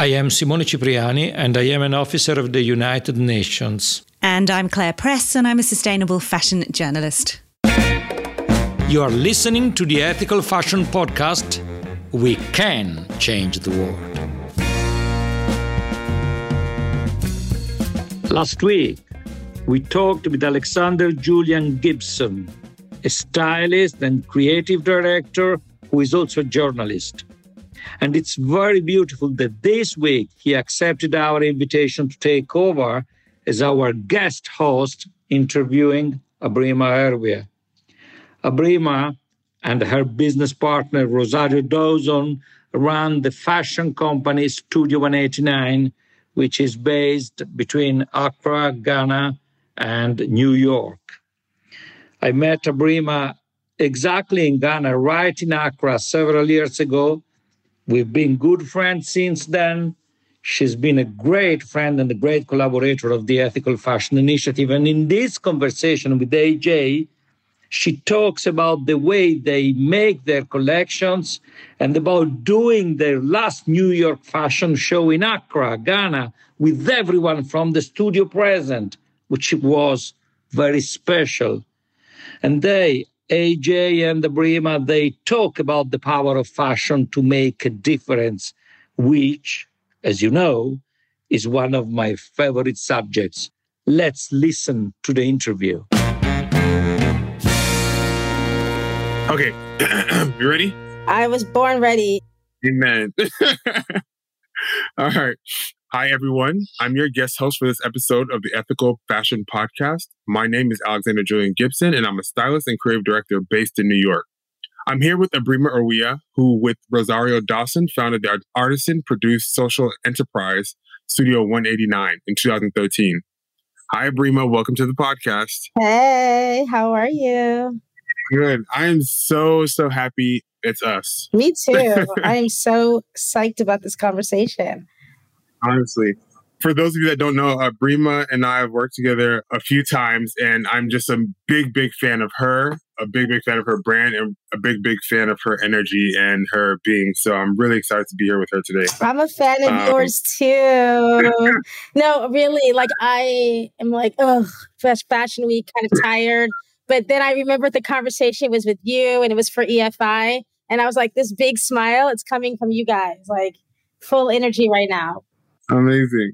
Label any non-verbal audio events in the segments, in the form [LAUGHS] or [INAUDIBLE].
I am Simone Cipriani, and I am an officer of the United Nations. And I'm Claire Press, and I'm a sustainable fashion journalist. You are listening to the Ethical Fashion Podcast. We can change the world. Last week, we talked with Alexander Julian Gibson, a stylist and creative director who is also a journalist. And it's very beautiful that this week he accepted our invitation to take over as our guest host interviewing Abrima Erwiah. Abrima and her business partner Rosario Dawson run the fashion company Studio 189, which is based between Accra, Ghana, and New York. I met Abrima exactly in Ghana, right in Accra, several years ago. We've been good friends since then. She's been a great friend and a great collaborator of the Ethical Fashion Initiative. And in this conversation with AJ, she talks about the way they make their collections and about doing their last New York fashion show in Accra, Ghana, with everyone from the studio present, which was very special. And they, AJ and Abrima, they talk about the power of fashion to make a difference, which, as you know, is one of my favorite subjects. Let's listen to the interview. Okay, [CLEARS THROAT] you ready? I was born ready. Amen. [LAUGHS] All right. Hi, everyone. I'm your guest host for this episode of the Ethical Fashion Podcast. My name is Alexander Julian Gibson, and I'm a stylist and creative director based in New York. I'm here with Abrima Erwiah, who, with Rosario Dawson, founded the artisan produced social enterprise Studio 189 in 2013. Hi, Abrima. Welcome to the podcast. Hey, how are you? Good. I am so, so happy it's us. Me [LAUGHS] too. I am so psyched about this conversation. Honestly. For those of you that don't know, uh, Brima and I have worked together a few times, and I'm just a big, big fan of her, a big, big fan of her brand, and a big, big fan of her energy and her being. So I'm really excited to be here with her today. I'm a fan of um, yours too. [LAUGHS] no, really, like I am like, oh, fashion week, kind of tired. But then I remember the conversation was with you and it was for EFI. And I was like, this big smile, it's coming from you guys, like full energy right now. Amazing.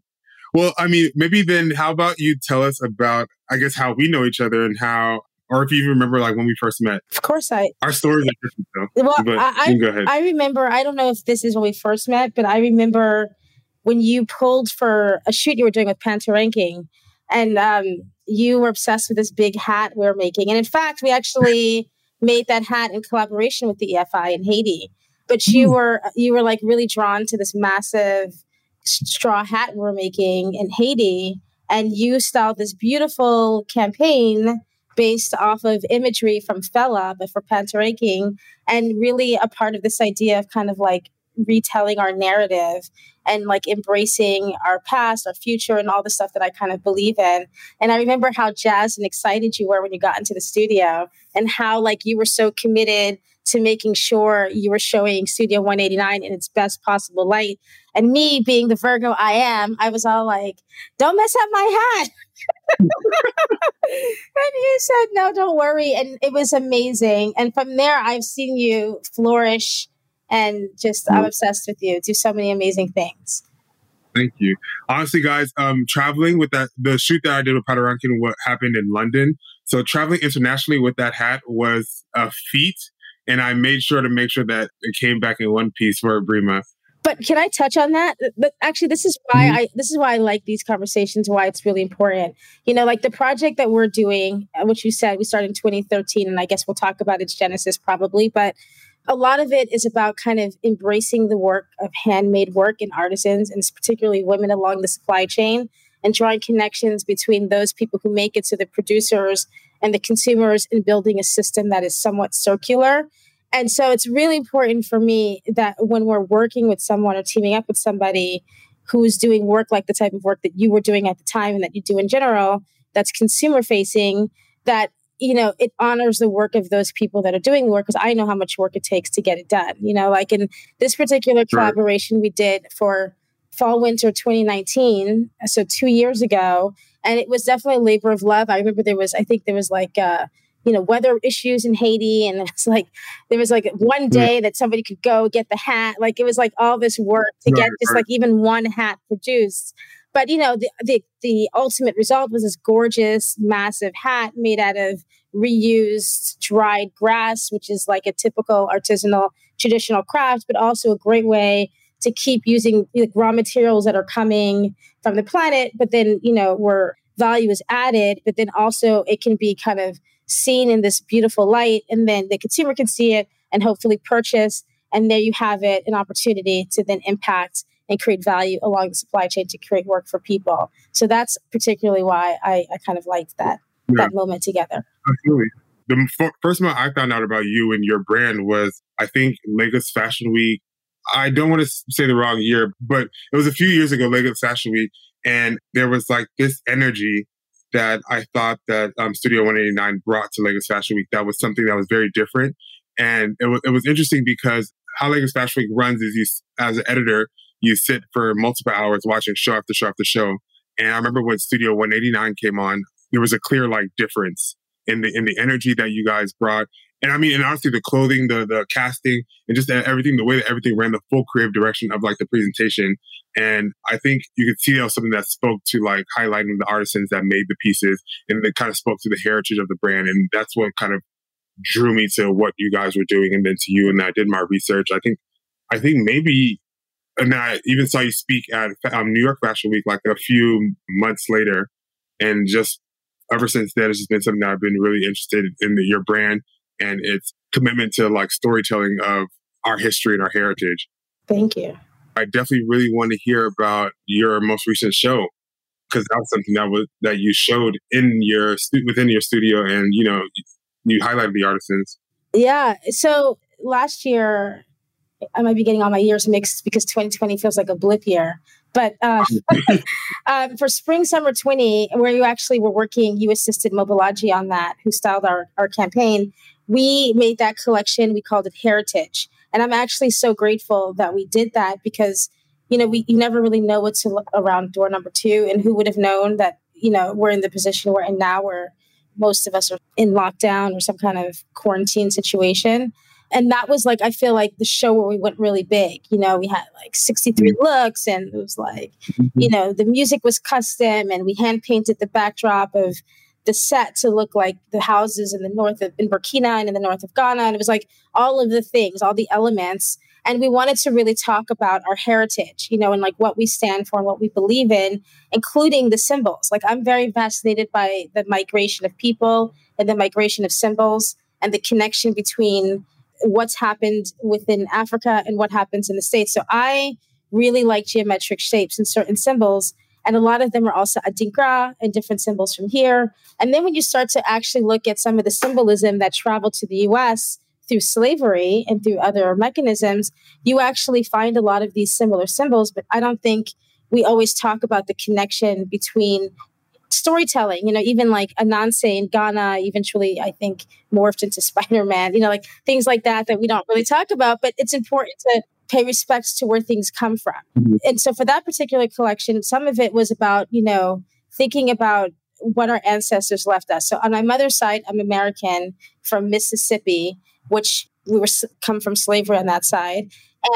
Well, I mean, maybe then how about you tell us about, I guess, how we know each other and how, or if you even remember like when we first met. Of course I. Our stories are different though. Well, but I, go ahead. I remember, I don't know if this is when we first met, but I remember when you pulled for a shoot you were doing with Panta Ranking. And um, you were obsessed with this big hat we are making. And in fact, we actually [LAUGHS] made that hat in collaboration with the EFI in Haiti. But you mm. were you were like really drawn to this massive straw hat we we're making in Haiti, and you styled this beautiful campaign based off of imagery from Fela, but for Panta Ranking, and really a part of this idea of kind of like retelling our narrative and like embracing our past, our future, and all the stuff that I kind of believe in. And I remember how jazzed and excited you were when you got into the studio and how like you were so committed to making sure you were showing Studio 189 in its best possible light. And me being the Virgo I am, I was all like, don't mess up my hat. [LAUGHS] and you said, no, don't worry. And it was amazing. And from there, I've seen you flourish and just I'm obsessed with you. Do so many amazing things. Thank you. Honestly, guys, um, traveling with that the shoot that I did with Panta Ranking, what happened in London. So traveling internationally with that hat was a feat, and I made sure to make sure that it came back in one piece for Brima. But can I touch on that? But actually, this is why mm-hmm. I this is why I like these conversations. Why it's really important. You know, like the project that we're doing, uh, which you said we started in 2013, and I guess we'll talk about its genesis probably. But a lot of it is about kind of embracing the work of handmade work and artisans, and particularly women along the supply chain, and drawing connections between those people who make it to the producers and the consumers, and building a system that is somewhat circular. And so it's really important for me that when we're working with someone or teaming up with somebody who's doing work like the type of work that you were doing at the time and that you do in general, that's consumer facing, that you know, it honors the work of those people that are doing the work because I know how much work it takes to get it done. You know, like in this particular collaboration we did for fall winter 2019 so two years ago and it was definitely a labor of love i remember there was i think there was like uh you know weather issues in haiti and it's like there was like one mm. day that somebody could go get the hat like it was like all this work to get just like even one hat produced. But you know the, the the ultimate result was this gorgeous massive hat made out of reused dried grass which is like a typical artisanal traditional craft but also a great way to keep using like, raw materials that are coming from the planet but then you know where value is added but then also it can be kind of seen in this beautiful light and then the consumer can see it and hopefully purchase and there you have it an opportunity to then impact and create value along the supply chain to create work for people. So that's particularly why i, I kind of liked that yeah. that moment together. Absolutely. The f- first moment i found out about you and your brand was i think lagos fashion week. I don't want to say the wrong year but it was a few years ago lagos fashion week and there was like this energy that I thought that um, Studio 189 brought to Lagos Fashion Week. That was something that was very different. And it was, it was interesting because how Lagos Fashion Week runs is you, as an editor, you sit for multiple hours watching show after show after show. And I remember when Studio 189 came on, there was a clear like difference in the in the energy that you guys brought. And I mean, and honestly, the clothing, the the casting, and just everything, the way that everything ran, the full creative direction of like the presentation and I think you could see that was something that spoke to like highlighting the artisans that made the pieces and it kind of spoke to the heritage of the brand. And that's what kind of drew me to what you guys were doing and then to you. And I did my research. I think, I think maybe, and I even saw you speak at um, New York Fashion Week like a few months later. And just ever since then, it's just been something that I've been really interested in the, your brand and its commitment to like storytelling of our history and our heritage. Thank you. I definitely really want to hear about your most recent show because that was something that was that you showed in your within your studio, and you know you highlighted the artisans. Yeah. So last year, I might be getting all my years mixed because 2020 feels like a blip year. But uh, [LAUGHS] um, for spring summer 20, where you actually were working, you assisted Mobolaji on that, who styled our, our campaign. We made that collection. We called it Heritage. And I'm actually so grateful that we did that because, you know, we you never really know what's around door number two, and who would have known that, you know, we're in the position we're in now, where most of us are in lockdown or some kind of quarantine situation. And that was like, I feel like the show where we went really big. You know, we had like 63 mm-hmm. looks, and it was like, mm-hmm. you know, the music was custom, and we hand painted the backdrop of the set to look like the houses in the north of in Burkina and in the north of Ghana. And it was like all of the things, all the elements. And we wanted to really talk about our heritage, you know, and like what we stand for and what we believe in, including the symbols. Like I'm very fascinated by the migration of people and the migration of symbols and the connection between what's happened within Africa and what happens in the States. So I really like geometric shapes and certain symbols and a lot of them are also adinkra and different symbols from here. And then when you start to actually look at some of the symbolism that traveled to the US through slavery and through other mechanisms, you actually find a lot of these similar symbols. But I don't think we always talk about the connection between storytelling, you know, even like Anansi in Ghana eventually, I think, morphed into [LAUGHS] Spider Man, you know, like things like that that we don't really talk about. But it's important to pay respects to where things come from. Mm-hmm. And so for that particular collection, some of it was about, you know, thinking about what our ancestors left us. So on my mother's side, I'm American from Mississippi, which we were come from slavery on that side.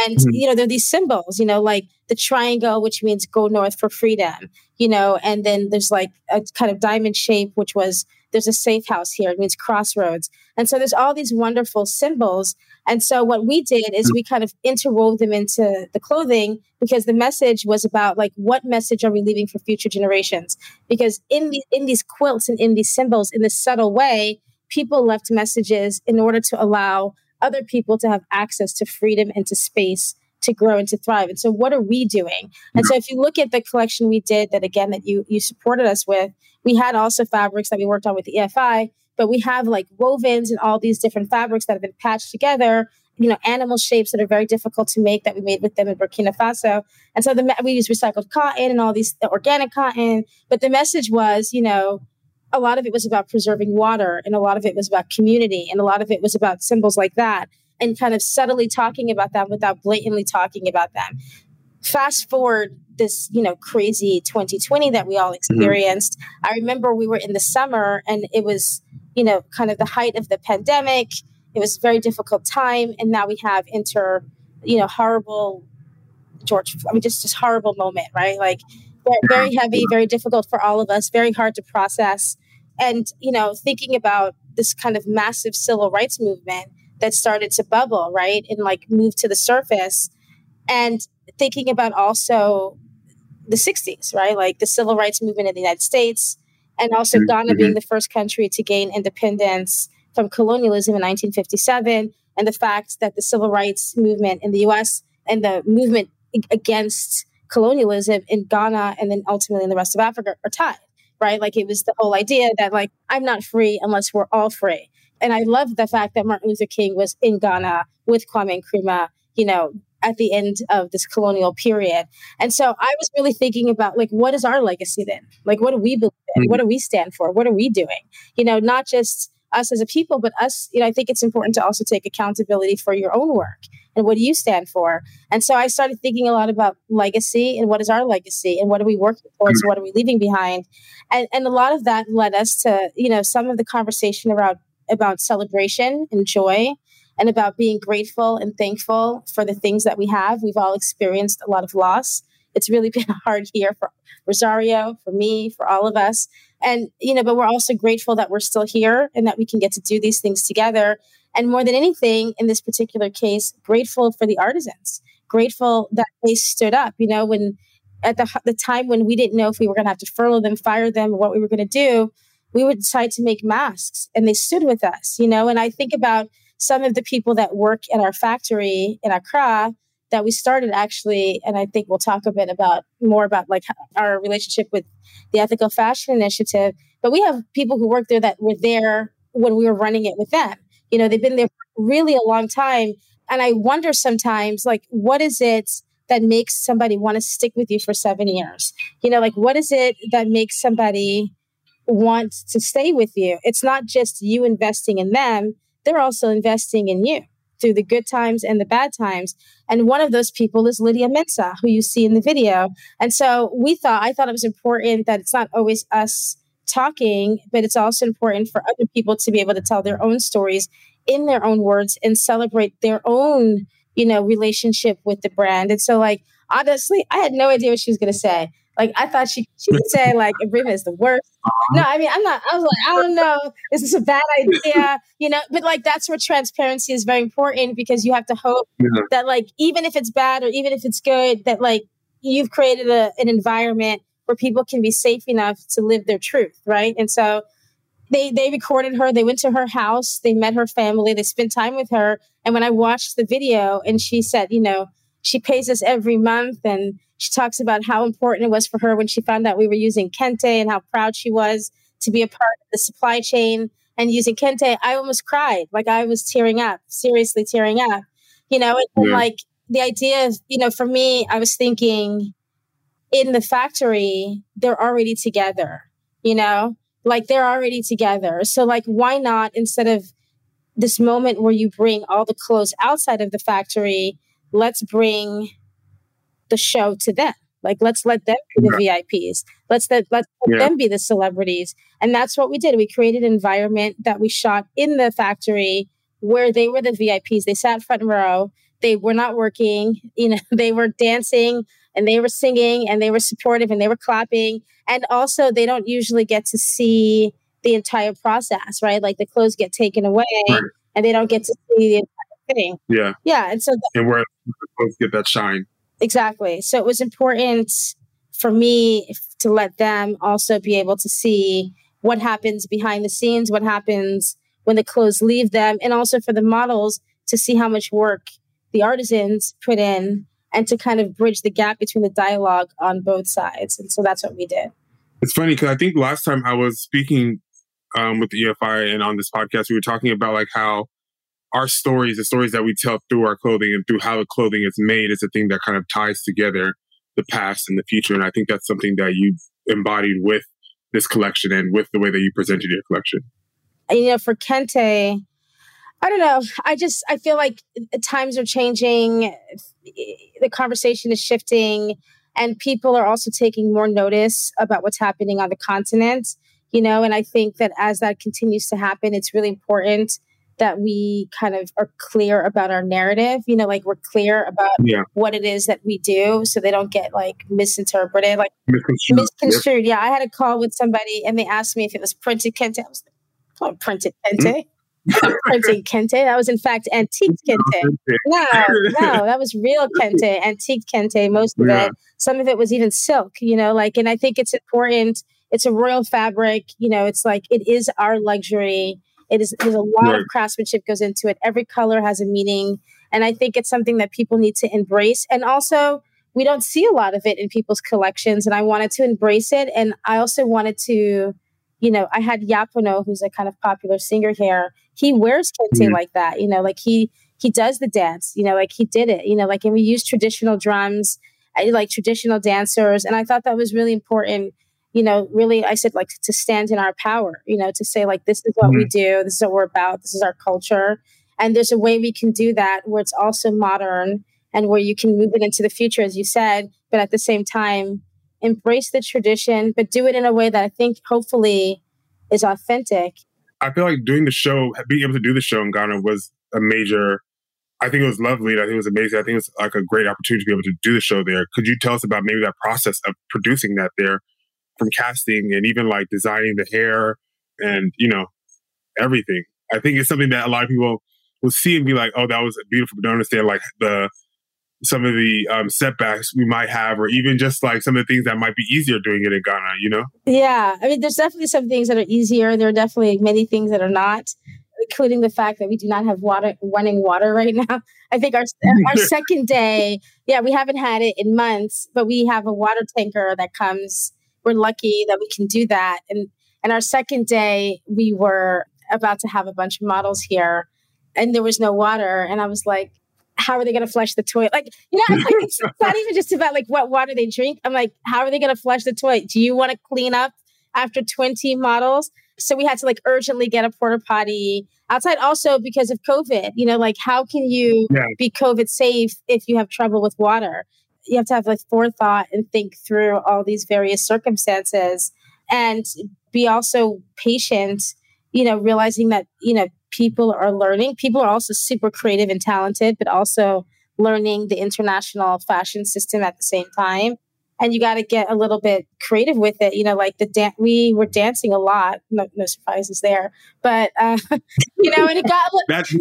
And mm-hmm. you know, there are these symbols, you know, like the triangle, which means go north for freedom, you know, and then there's like a kind of diamond shape, which was there's a safe house here. It means crossroads. And so there's all these wonderful symbols and so what we did is we kind of interwove them into the clothing because the message was about like what message are we leaving for future generations? Because in the in these quilts and in these symbols, in this subtle way, people left messages in order to allow other people to have access to freedom and to space to grow and to thrive. And so what are we doing? And so if you look at the collection we did that again that you you supported us with, we had also fabrics that we worked on with the EFI but we have like wovens and all these different fabrics that have been patched together you know animal shapes that are very difficult to make that we made with them in burkina faso. And so the, we use recycled cotton and all these organic cotton. But the message was you know a lot of it was about preserving water and a lot of it was about community and a lot of it was about symbols like that and kind of subtly talking about them without blatantly talking about them fast forward this, you know, crazy 2020 that we all mm-hmm. experienced. Mm-hmm. I remember we were in the summer and it was, you know, kind of the height of the pandemic. It was a very difficult time. And now we have inter, you know, horrible George, I mean, just, just horrible moment, right? Like very heavy, very difficult for all of us, very hard to process. And, you know, thinking about this kind of massive civil rights movement that started to bubble, right? And like move to the surface. And thinking about also the 60s, right? Like the civil rights movement in the United States, and also mm-hmm. Ghana being mm-hmm. the first country to gain independence from colonialism in 1957, and the fact that the civil rights movement in the US and the movement against colonialism in Ghana and then ultimately in the rest of Africa are tied, right? Like it was the whole idea that like I'm not free unless we're all free. And I love the fact that Martin Luther King was in Ghana with Kwame Nkrumah, you know, at the end of this colonial period. And so I was really thinking about like what is our legacy then? Like what do we believe in? Mm-hmm. What do we stand for? What are we doing? You know, not just us as a people, but us, you know, I think it's important to also take accountability for your own work and what do you stand for? And so I started thinking a lot about legacy and what is our legacy and what are we working towards and what are we leaving behind? And, and a lot of that led us to, you know, some of the conversation around about celebration and joy and about being grateful and thankful for the things that we have. We've all experienced a lot of loss. It's really [LAUGHS] been a hard year for Rosario, for me, for all of us. And, you know, but we're also grateful that we're still here and that we can get to do these things together. And more than anything, in this particular case, grateful for the artisans, grateful that they stood up, you know, when at the, the time when we didn't know if we were going to have to furlough them, fire them, what we were going to do, we would decide to make masks and they stood with us, you know. And I think about some of the people that work at our factory in Accra that we started actually, and I think we'll talk a bit about more about like our relationship with the Ethical Fashion Initiative. But we have people who work there that were there when we were running it with them. You know, they've been there really a long time. And I wonder sometimes, like, what is it that makes somebody want to stick with you for seven years? You know, like, what is it that makes somebody want to stay with you? It's not just you investing in them, they're also investing in you through the good times and the bad times. And one of those people is Lydia Mensah, who you see in the video. And so we thought, I thought it was important that it's not always us talking, but it's also important for other people to be able to tell their own stories in their own words and celebrate their own, you know, relationship with the brand. And so, like, honestly, I had no idea what she was going to say. Like, I thought she she would say like Arima is the worst. Uh-huh. No, I mean, I'm not. I was like, I don't know. Is this is a bad idea, you know. But like, that's where transparency is very important because you have to hope yeah. that like, even if it's bad or even if it's good, that like you've created a, an environment where people can be safe enough to live their truth, right? And so they they recorded her, they went to her house, they met her family, they spent time with her. And when I watched the video and she said, you know, she pays us every month and she talks about how important it was for her when she found out we were using Kente and how proud she was to be a part of the supply chain and using Kente. I almost cried. Like I was tearing up, seriously tearing up. You know, and, yeah. and like the idea of, you know, for me, I was thinking, in the factory, they're already together, you know, like they're already together. So, like, why not instead of this moment where you bring all the clothes outside of the factory, let's bring the show to them. Like, let's let them be the yeah. VIPs. Let's let, let's let yeah. them be the celebrities. And that's what we did. We created an environment that we shot in the factory where they were the VIPs. They sat front row. They were not working. [LAUGHS] You know, they were dancing and they were singing and they were supportive and they were clapping. And also, they don't usually get to see the entire process, right? Like the clothes get taken away right. and they don't get to see the entire thing. Yeah. Yeah. And so, th- and where clothes get that shine. Exactly. So it was important for me to let them also be able to see what happens behind the scenes, what happens when the clothes leave them, and also for the models to see how much work the artisans put in and to kind of bridge the gap between the dialogue on both sides. And so that's what we did. It's funny because I think last time I was speaking um, with the EFI and on this podcast, we were talking about like how our stories, the stories that we tell through our clothing and through how the clothing is made, is the thing that kind of ties together the past and the future. And I think that's something that you embodied with this collection and with the way that you presented your collection. You know, for Kente, I don't know. I just I feel like uh, times are changing. The conversation is shifting, and people are also taking more notice about what's happening on the continent. You know, and I think that as that continues to happen, it's really important that we kind of are clear about our narrative. You know, like we're clear about Yeah. what it is that we do, so they don't get like misinterpreted. Like Misconstrued. misconstrued. Yeah, I had a call with somebody and they asked me if it was printed kente. I was like, oh, printed kente. Mm. [LAUGHS] printed kente. That was in fact antique [LAUGHS] kente. No, no, that was real kente, antique kente. Most of Yeah. it. Some of it was even silk. You know, like, and I think it's important. It's a royal fabric. You know, it's like it is our luxury. It is. There's a lot Right. of craftsmanship goes into it. Every color has a meaning, and I think it's something that people need to embrace. And also, we don't see a lot of it in people's collections and i wanted to embrace it and i also wanted to you know i had Yaa Pono who's a kind of popular singer here he wears kente like that you know like he he does the dance you know like he did it you know like and we use traditional drums like traditional dancers and i thought that was really important you know really i said like to stand in our power you know to say like this is what we mm-hmm. do this is what we're about this is our culture and there's a way we can do that where it's also modern and where you can move it into the future, as you said, but at the same time, embrace the tradition, but do it in a way that I think hopefully is authentic. I feel like doing the show, being able to do the show in Ghana was a major. I think it was lovely. I think it was amazing. I think it was like a great opportunity to be able to do the show there. Could you tell us about maybe that process of producing that there, from casting and even like designing the hair and you know everything? I think it's something that a lot of people will see and be like, "Oh, that was beautiful," but don't understand like the some of the um, setbacks we might have, or even just like some of the things that might be easier doing it in Ghana. You know? Yeah, I mean, there's definitely some things that are easier. There are definitely many things that are not, including the fact that we do not have water, running water [LAUGHS] right now. I think our our [LAUGHS] second day, yeah, we haven't had it in months, but we have a water tanker that comes. We're lucky that we can do that, and and our second day, we were about to have a bunch of models here, and there was no water, and I was like. How are they going to flush the toilet? Like, you know, it's, like, it's [LAUGHS] not even just about like what water they drink. I'm like, how are they going to flush the toilet? Do you want to clean up after 20 models? So we had to like urgently get a porta potty outside also because of COVID. You know, like how can you Yeah. be COVID safe if you have trouble with water? You have to have like forethought and think through all these various circumstances and be also patient, you know, realizing that, you know, people are learning. People are also super creative and talented, but also learning the international fashion system at the same time. And you got to get a little bit creative with it. You know, like the dan- we were dancing a lot. No, no surprises there, but uh, [LAUGHS] you know, and it got That's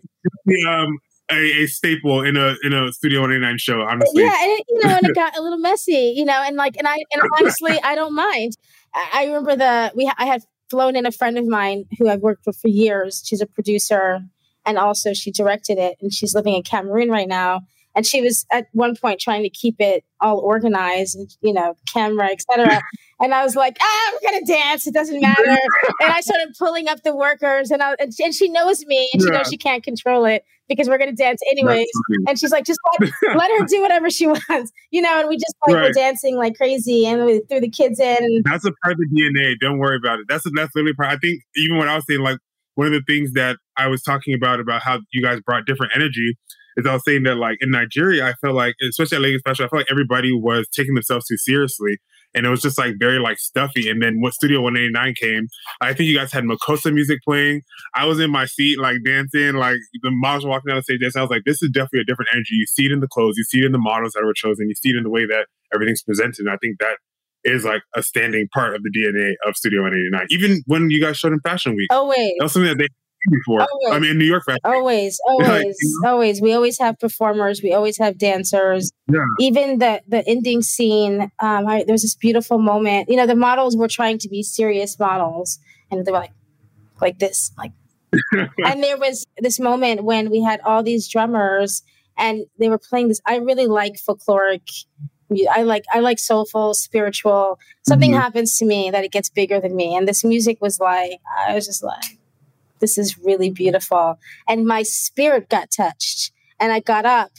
um, a, a staple in a in a Studio 189 show. Honestly, yeah, and it, you know, and it [LAUGHS] got a little messy, you know, and like, and I, and honestly, I don't mind. I, I remember the we, I had flown in a friend of mine who I've worked with for years. She's a producer, and also she directed it, and she's living in Cameroon right now. And she was at one point trying to keep it all organized, and you know, camera, etc. [LAUGHS] and I was like, ah, we're gonna dance. It doesn't matter. [LAUGHS] and I started pulling up the workers, and I, and she, and she knows me, and she Yeah. knows she can't control it because we're gonna dance anyways. And she's like, just let, [LAUGHS] let her do whatever she wants, you know. And we just like were dancing like crazy, and we threw the kids in. And That's a part of the DNA. Don't worry about it. That's a, that's literally part. I think even when I was saying like one of the things that I was talking about about how you guys brought different energy is I was saying that like in Nigeria, I felt like especially at Lagos Fashion, I felt like everybody was taking themselves too seriously. And it was just like very like stuffy. And then when Studio 189 came, I think you guys had Makossa music playing. I was in my seat like dancing, like the models were walking down the stage dancing. I was like, this is definitely a different energy. You see it in the clothes, you see it in the models that were chosen, you see it in the way that everything's presented. And I think that is like a standing part of the DNA of Studio 189. Even when you guys showed in Fashion Week, oh, always, that was something that they before. Always. I mean, New York Fashion. Week. always, [LAUGHS] Like, always, you always. We always have performers. We always have dancers. Yeah. Even the the ending scene. Um, I, there was this beautiful moment. You know, the models were trying to be serious models, and they were like, like this, like. [LAUGHS] and there was this moment when we had all these drummers, and they were playing this. I really like folkloric. I like I like soulful, spiritual. Something Mhm. happens to me that it gets bigger than me, and this music was like I was just like, this is really beautiful, and my spirit got touched, and I got up,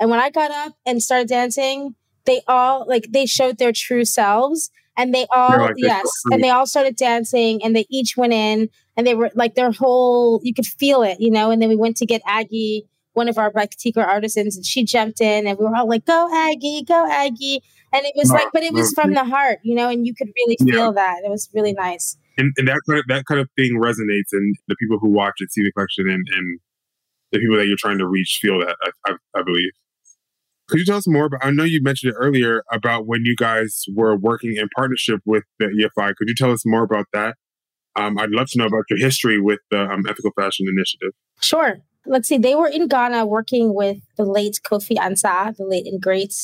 and when I got up and started dancing, they all like they showed their true selves and they all like yes and they all started dancing and they each went in and they were like their whole you could feel it you know? And then we went to get aggie one of our batik artisans and she jumped in and we were all like go aggie go aggie. And it was no, like but it was no, from the heart you know? And you could really feel yeah. that. It was really nice and, and that kind of that kind of thing resonates and the people who watch it see the collection and, and the people that you're trying to reach feel that I, I, I believe could you tell us more about? I know you mentioned it earlier about when you guys were working in partnership with the EFI. Could you tell us more about that? Um, I'd love to know about your history with the um, Ethical Fashion Initiative. Sure. Let's see. They were in Ghana working with the late Kofi Ansah, the late and great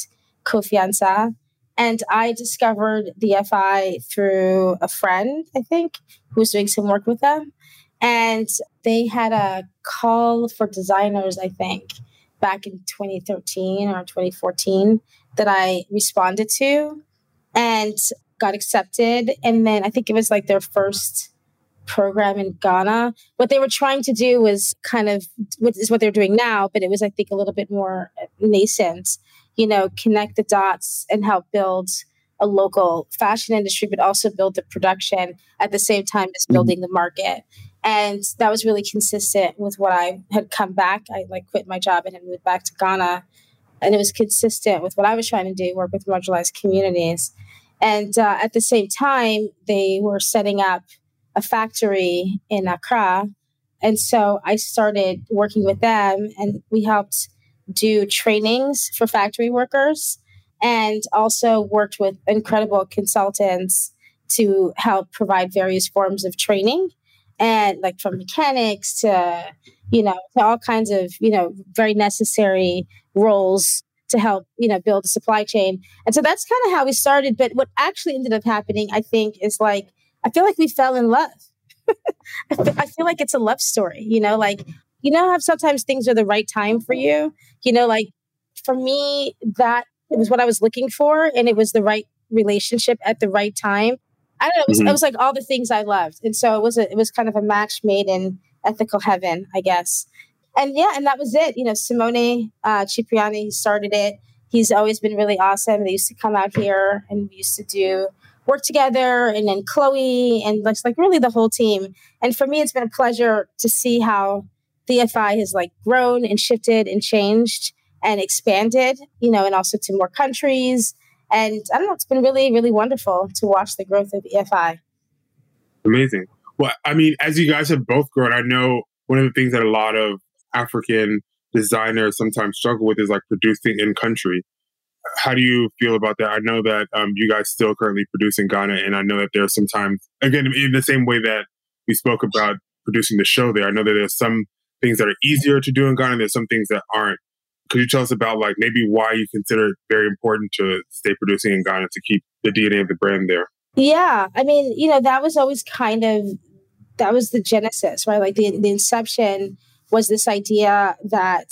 Kofi Ansah. And I discovered the FI through a friend, I think, who was doing some work with them. And they had a call for designers, I think back in 2013 or 2014 that I responded to and got accepted. And then I think it was like their first program in Ghana. What they were trying to do was kind of what is what they're doing now, but it was, I think, a little bit more nascent, you know, connect the dots and help build a local fashion industry, but also build the production at the same time as mm-hmm. building the market. And that was really consistent with what I had come back. I like quit my job and had moved back to Ghana. And it was consistent with what I was trying to do, work with marginalized communities. And uh, at the same time, they were setting up a factory in Accra. And so I started working with them and we helped do trainings for factory workers and also worked with incredible consultants to help provide various forms of training. And like from mechanics to you know to all kinds of you know very necessary roles to help you know build a supply chain. And so that's kind of how we started. But what actually ended up happening i think is like i feel like we fell in love. [LAUGHS] I feel like it's a love story you know? Like you know how sometimes things are the right time for you you know like for me that it was what i was looking for and it was the right relationship at the right time I don't know. It was, mm-hmm. it was like all the things I loved, and so it was a, it was kind of a match made in ethical heaven, I guess. And yeah, and that was it. You know, Simone uh, Cipriani started it. He's always been really awesome. They used to come out here and we used to do work together, and then Chloe and like like really the whole team. And for me, it's been a pleasure to see how the FI has like grown and shifted and changed and expanded. You know, and also to more countries and I don't know, it's been really, really wonderful to watch the growth of EFI. Amazing. Well, I mean, as you guys have both grown, I know one of the things that a lot of African designers sometimes struggle with is like producing in country. How do you feel about that? I know that um, you guys still currently produce in Ghana, and I know that there's sometimes, again, in the same way that we spoke about producing the show there, I know that there's some things that are easier to do in Ghana, there's some things that aren't could you tell us about like maybe why you consider it very important to stay producing in Ghana to keep the DNA of the brand there? Yeah, I mean, you know, that was always kind of that was the genesis, right? Like the the inception was this idea that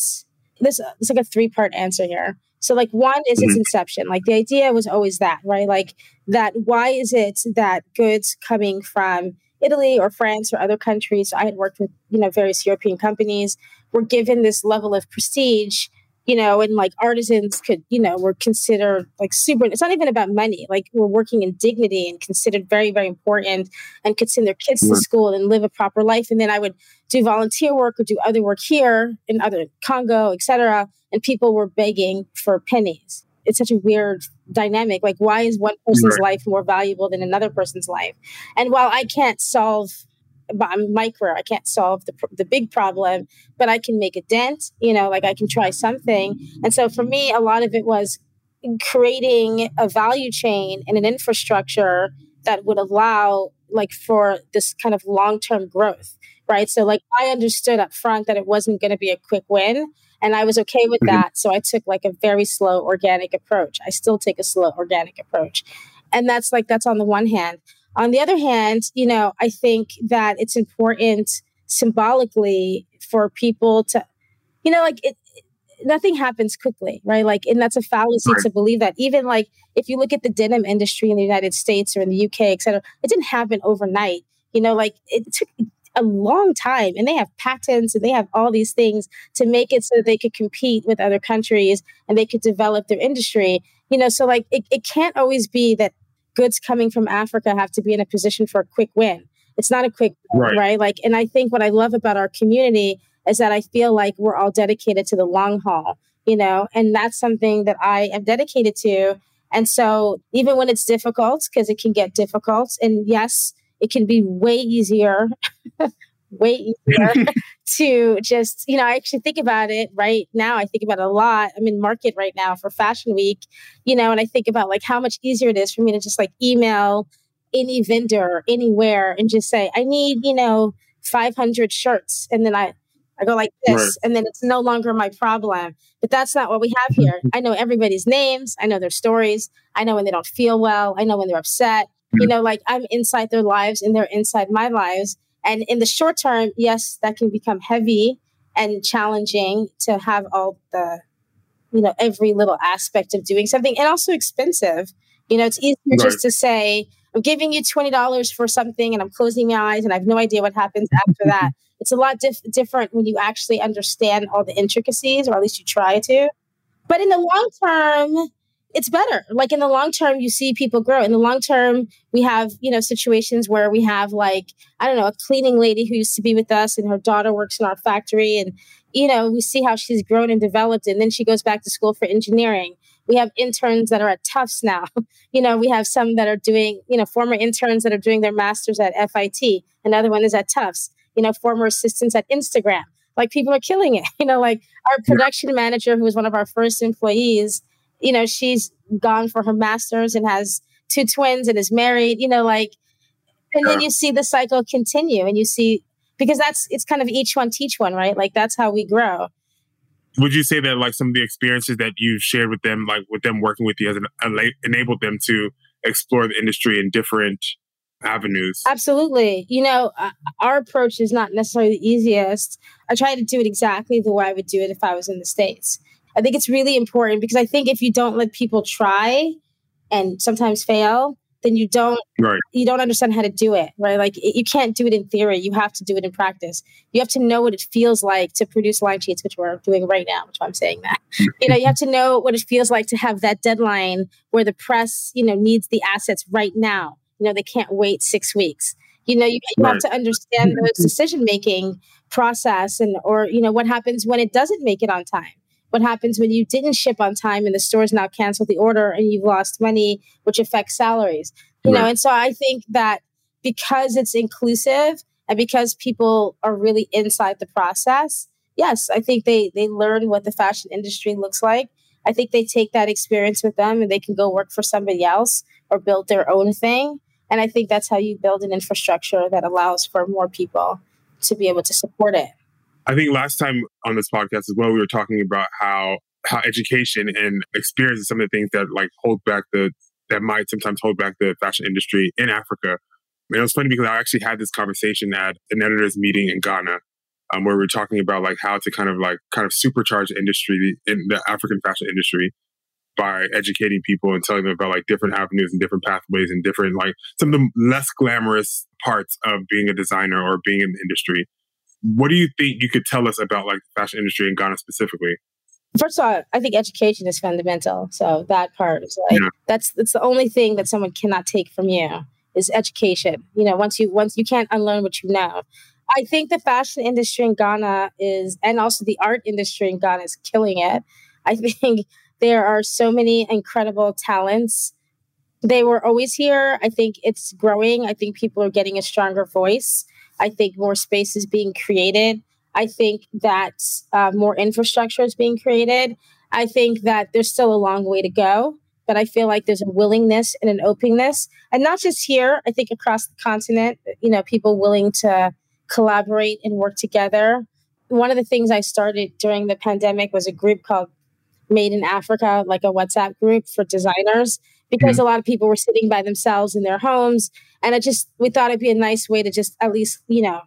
this it's like a three part answer here. So like one is mm-hmm. its inception. Like the idea was always that, right? Like that why is it that goods coming from Italy or France or other countries, I had worked with, you know, various European companies, were given this level of prestige you know, and like artisans could, you know, were considered like super. It's not even about money. Like we're working in dignity and considered very, very important and could send their kids to school and live a proper life. And then I would do volunteer work or do other work here in other Congo, etc. And people were begging for pennies. It's such a weird dynamic. Like, why is one person's right. life more valuable than another person's life? And while I can't solve I'm micro. I can't solve the, the big problem, but I can make a dent, you know, like I can try something. And so for me, a lot of it was creating a value chain and an infrastructure that would allow like for this kind of long-term growth right so like i understood up front that it wasn't going to be a quick win and i was okay with mm-hmm. that so i took like a very slow organic approach i still take a slow organic approach and that's like that's on the one hand on the other hand, you know, I think that it's important symbolically for people to, you know, like it, nothing happens quickly, right? Like, and that's a fallacy right. to believe that. Even like if you look at the denim industry in the United States or in the UK, et cetera, it didn't happen overnight. You know, like it took a long time and they have patents and they have all these things to make it so that they could compete with other countries and they could develop their industry You know, so like it, it can't always be that goods coming from Africa have to be in a position for a quick win. It's not a quick right. right? Like, and I think what I love about our community is that I feel like we're all dedicated to the long haul, you know, and that's something that I am dedicated to. And so even when it's difficult, because it can get difficult, and yes, it can be way easier, [LAUGHS] way easier [LAUGHS] to just, you know, I actually think about it right now. I think about it a lot. I'm in market right now for Fashion Week, you know, and I think about like how much easier it is for me to just like email any vendor anywhere and just say, I need, you know, 500 shirts. And then I, I go like this, right. and then it's no longer my problem. But that's not what we have here. [LAUGHS] I know everybody's names. I know their stories. I know when they don't feel well. I know when they're upset. You mm. know, like I'm inside their lives and they're inside my lives. And in the short term, yes, that can become heavy and challenging to have all the, you know, every little aspect of doing something and also expensive. You know, it's easier right. just to say, I'm giving you $20 for something and I'm closing my eyes and I have no idea what happens after that. [LAUGHS] It's a lot diff- different when you actually understand all the intricacies, or at least you try to. But in the long term, it's better. Like in the long term, you see people grow. In the long term, we have, you know, situations where we have like, I don't know, a cleaning lady who used to be with us and her daughter works in our factory. And, you know, we see how she's grown and developed. And then she goes back to school for engineering. We have interns that are at Tufts now. [LAUGHS] you know, we have some that are doing, you know, former interns that are doing their masters at FIT. Another one is at Tufts you know, former assistants at Instagram. Like people are killing it. [LAUGHS] You know, like our production manager, who was one of our first employees, you know, she's gone for her master's and has two twins and is married, you know, like, and then you see the cycle continue and you see, because that's, it's kind of each one teach one, right? Like that's how we grow. Would you say that like some of the experiences that you've shared with them, like with them working with you has enabled them to explore the industry in different avenues. Absolutely. You know, uh, our approach is not necessarily the easiest. I try to do it exactly the way I would do it if I was in the States. I think it's really important because I think if you don't let people try and sometimes fail, then you don't right. you don't understand how to do it, right? Like you can't do it in theory. You have to do it in practice. You have to know what it feels like to produce line sheets, which we're doing right now, which I'm saying that. Hmm. you know, you have to know what it feels like to have that deadline where the press, you know, needs the assets right now you know they can't wait six weeks you know you, you right. have to understand hmm. those decision making process and or you know what happens when it doesn't make it on time what happens when you didn't ship on time and the stores now cancel the order and you've lost money which affects salaries you right. know and so i think that because it's inclusive and because people are really inside the process yes i think they they learn what the fashion industry looks like i think they take that experience with them and they can go work for somebody else or build their own thing and I think that's how you build an infrastructure that allows for more people to be able to support it. I think last time on this podcast as well, we were talking about how how education and experience is some of the things that like hold back the that might sometimes hold back the fashion industry in Africa. And it was funny because I actually had this conversation at an editors meeting in Ghana, um, where we were talking about like how to kind of like kind of supercharge the industry in the African fashion industry by educating people and telling them about like different avenues and different pathways and different like some of the less glamorous parts of being a designer or being in the industry. What do you think you could tell us about like the fashion industry in Ghana specifically? First of all, I think education is fundamental. So that part is like yeah. that's that's the only thing that someone cannot take from you is education. You know, once you once you can't unlearn what you know. I think the fashion industry in Ghana is and also the art industry in Ghana is killing it. I [LAUGHS] think there are so many incredible talents. They were always here. I think it's growing. I think people are getting a stronger voice. I think more space is being created. I think that uh, more infrastructure is being created. I think that there's still a long way to go, but I feel like there's a willingness and an openness, and not just here. I think across the continent, you know, people willing to collaborate and work together. One of the things I started during the pandemic was a group called made in Africa, like a WhatsApp group for designers, because mm-hmm. a lot of people were sitting by themselves in their homes. And I just, we thought it'd be a nice way to just at least, you know,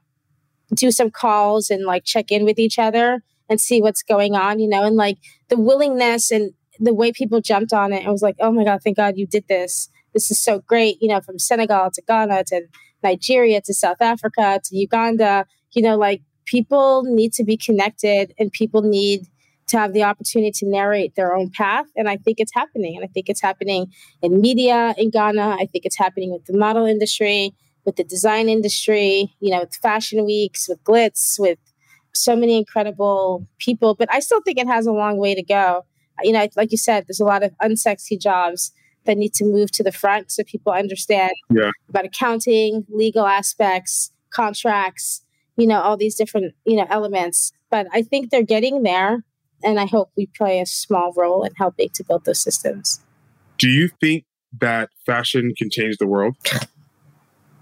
do some calls and like check in with each other and see what's going on, you know, and like the willingness and the way people jumped on it. I was like, oh my God, thank God you did this. This is so great, you know, from Senegal to Ghana to Nigeria to South Africa to Uganda, you know, like people need to be connected and people need to have the opportunity to narrate their own path. And I think it's happening. And I think it's happening in media in Ghana. I think it's happening with the model industry, with the design industry, you know, with fashion weeks, with glitz, with so many incredible people. But I still think it has a long way to go. You know, like you said, there's a lot of unsexy jobs that need to move to the front so people understand yeah. about accounting, legal aspects, contracts, you know, all these different, you know, elements. But I think they're getting there. And I hope we play a small role in helping to build those systems. Do you think that fashion can change the world?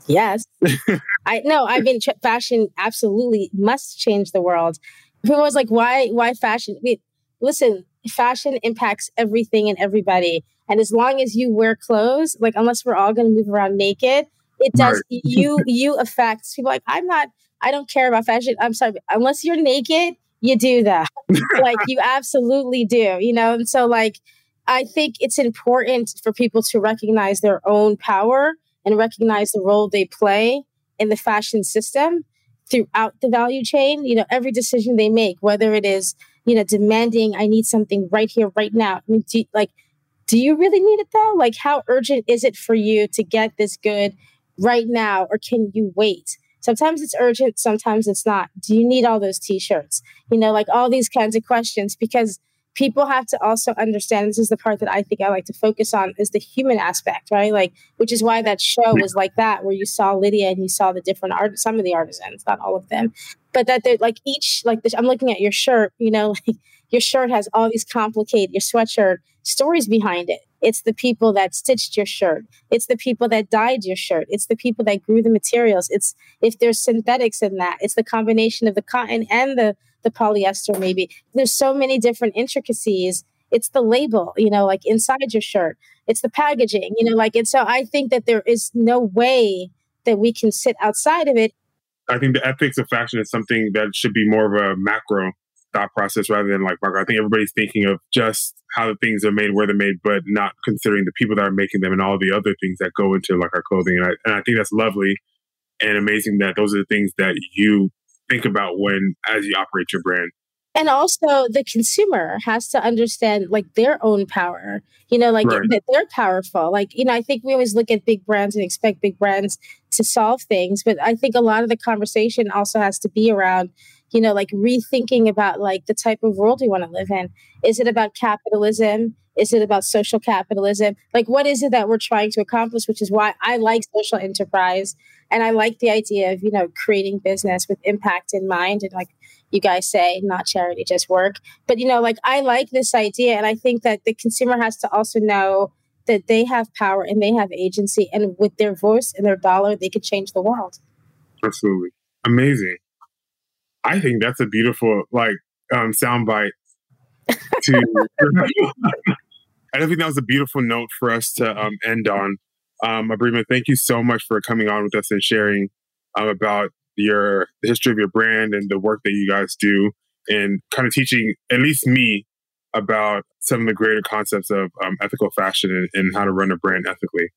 Yes. [LAUGHS] I no, I mean fashion absolutely must change the world. People was like, why why fashion? I mean, listen, fashion impacts everything and everybody. And as long as you wear clothes, like unless we're all gonna move around naked, it does right. you you affect people like I'm not I don't care about fashion. I'm sorry, unless you're naked, you do that. [LAUGHS] like you absolutely do, you know? And so like I think it's important for people to recognize their own power and recognize the role they play in the fashion system throughout the value chain. You know, every decision they make, whether it is, you know, demanding, I need something right here, right now. I mean, do, like, do you really need it though? Like, how urgent is it for you to get this good right now, or can you wait? Sometimes it's urgent, sometimes it's not. Do you need all those t shirts? You know, like all these kinds of questions because people have to also understand this is the part that I think I like to focus on is the human aspect, right? Like, which is why that show was like that, where you saw Lydia and you saw the different art, some of the artisans, not all of them, but that they're like each, like this, I'm looking at your shirt, you know, [LAUGHS] like your shirt has all these complicated, your sweatshirt stories behind it. It's the people that stitched your shirt. It's the people that dyed your shirt. It's the people that grew the materials. It's if there's synthetics in that. It's the combination of the cotton and the the polyester maybe. There's so many different intricacies. It's the label, you know, like inside your shirt. It's the packaging, you know, like and so I think that there is no way that we can sit outside of it. I think the ethics of fashion is something that should be more of a macro thought process rather than like. I think everybody's thinking of just how the things are made, where they're made, but not considering the people that are making them and all the other things that go into like our clothing. And I, and I think that's lovely and amazing that those are the things that you think about when as you operate your brand and also the consumer has to understand like their own power you know like right. that they're powerful like you know i think we always look at big brands and expect big brands to solve things but i think a lot of the conversation also has to be around you know like rethinking about like the type of world we want to live in is it about capitalism is it about social capitalism like what is it that we're trying to accomplish which is why i like social enterprise and I like the idea of, you know, creating business with impact in mind and like you guys say, not charity, just work. But, you know, like I like this idea. And I think that the consumer has to also know that they have power and they have agency. And with their voice and their dollar, they could change the world. Absolutely. Amazing. I think that's a beautiful, like, um, soundbite to. [LAUGHS] I think that was a beautiful note for us to um, end on. Um, Abrima, thank you so much for coming on with us and sharing um, about your the history of your brand and the work that you guys do, and kind of teaching at least me about some of the greater concepts of um, ethical fashion and, and, how to run a brand ethically.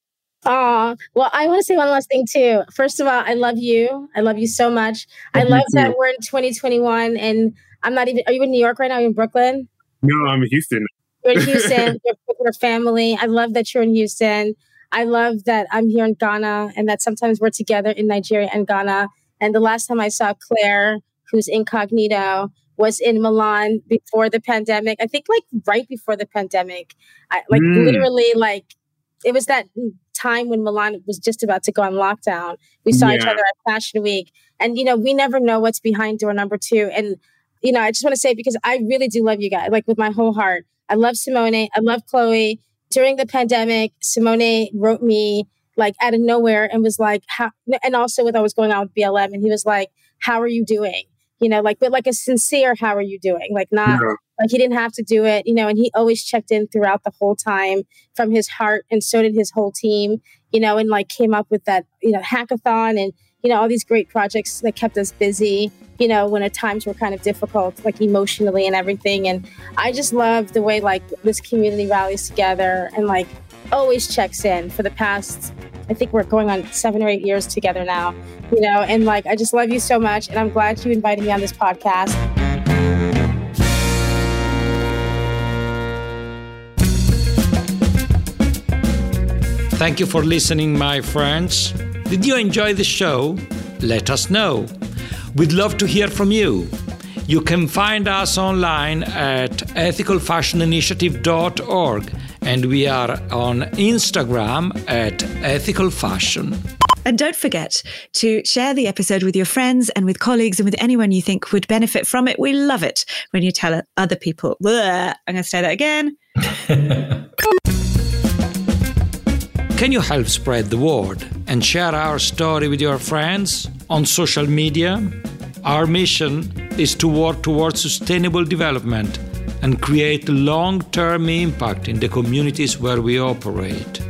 Oh, well, I want to say one last thing too. First of all, I love you. I love you so much. I love that we're in 2021 and I'm not even, are you in New York right now? Are you in Brooklyn? No, I'm in Houston. You're in Houston. [LAUGHS] you're with your family. I love that you're in Houston. I love that I'm here in Ghana and that sometimes we're together in Nigeria and Ghana. And the last time I saw Claire, who's incognito, was in Milan before the pandemic. I think like right before the pandemic. I, like mm. literally like it was that time when Milan was just about to go on lockdown. We saw yeah. each other at Fashion Week. And you know, we never know what's behind door number 2 and you know, I just want to say because I really do love you guys like with my whole heart. I love Simone, I love Chloe during the pandemic, Simone wrote me like out of nowhere and was like, how, and also with what was going on with BLM. And he was like, how are you doing? You know, like, but like a sincere, how are you doing? Like, not yeah. Like he didn't have to do it, you know, and he always checked in throughout the whole time from his heart. And so did his whole team, you know, and like came up with that, you know, hackathon and, you know, all these great projects that kept us busy you know, when at times were kind of difficult, like emotionally and everything. And I just love the way like this community rallies together and like always checks in for the past, I think we're going on seven or eight years together now, you know, and like I just love you so much. And I'm glad you invited me on this podcast. Thank you for listening, my friends. Did you enjoy the show? Let us know. We'd love to hear from you. You can find us online at ethicalfashioninitiative.org and we are on Instagram at ethicalfashion. And don't forget to share the episode with your friends and with colleagues and with anyone you think would benefit from it. We love it when you tell other people. Blah. I'm going to say that again. [LAUGHS] Can you help spread the word and share our story with your friends on social media? Our mission is to work towards sustainable development and create long term impact in the communities where we operate.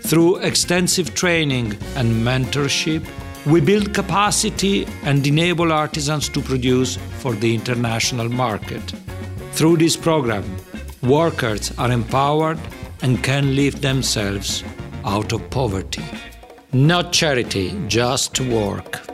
Through extensive training and mentorship, we build capacity and enable artisans to produce for the international market. Through this program, workers are empowered and can live themselves out of poverty. Not charity, just work.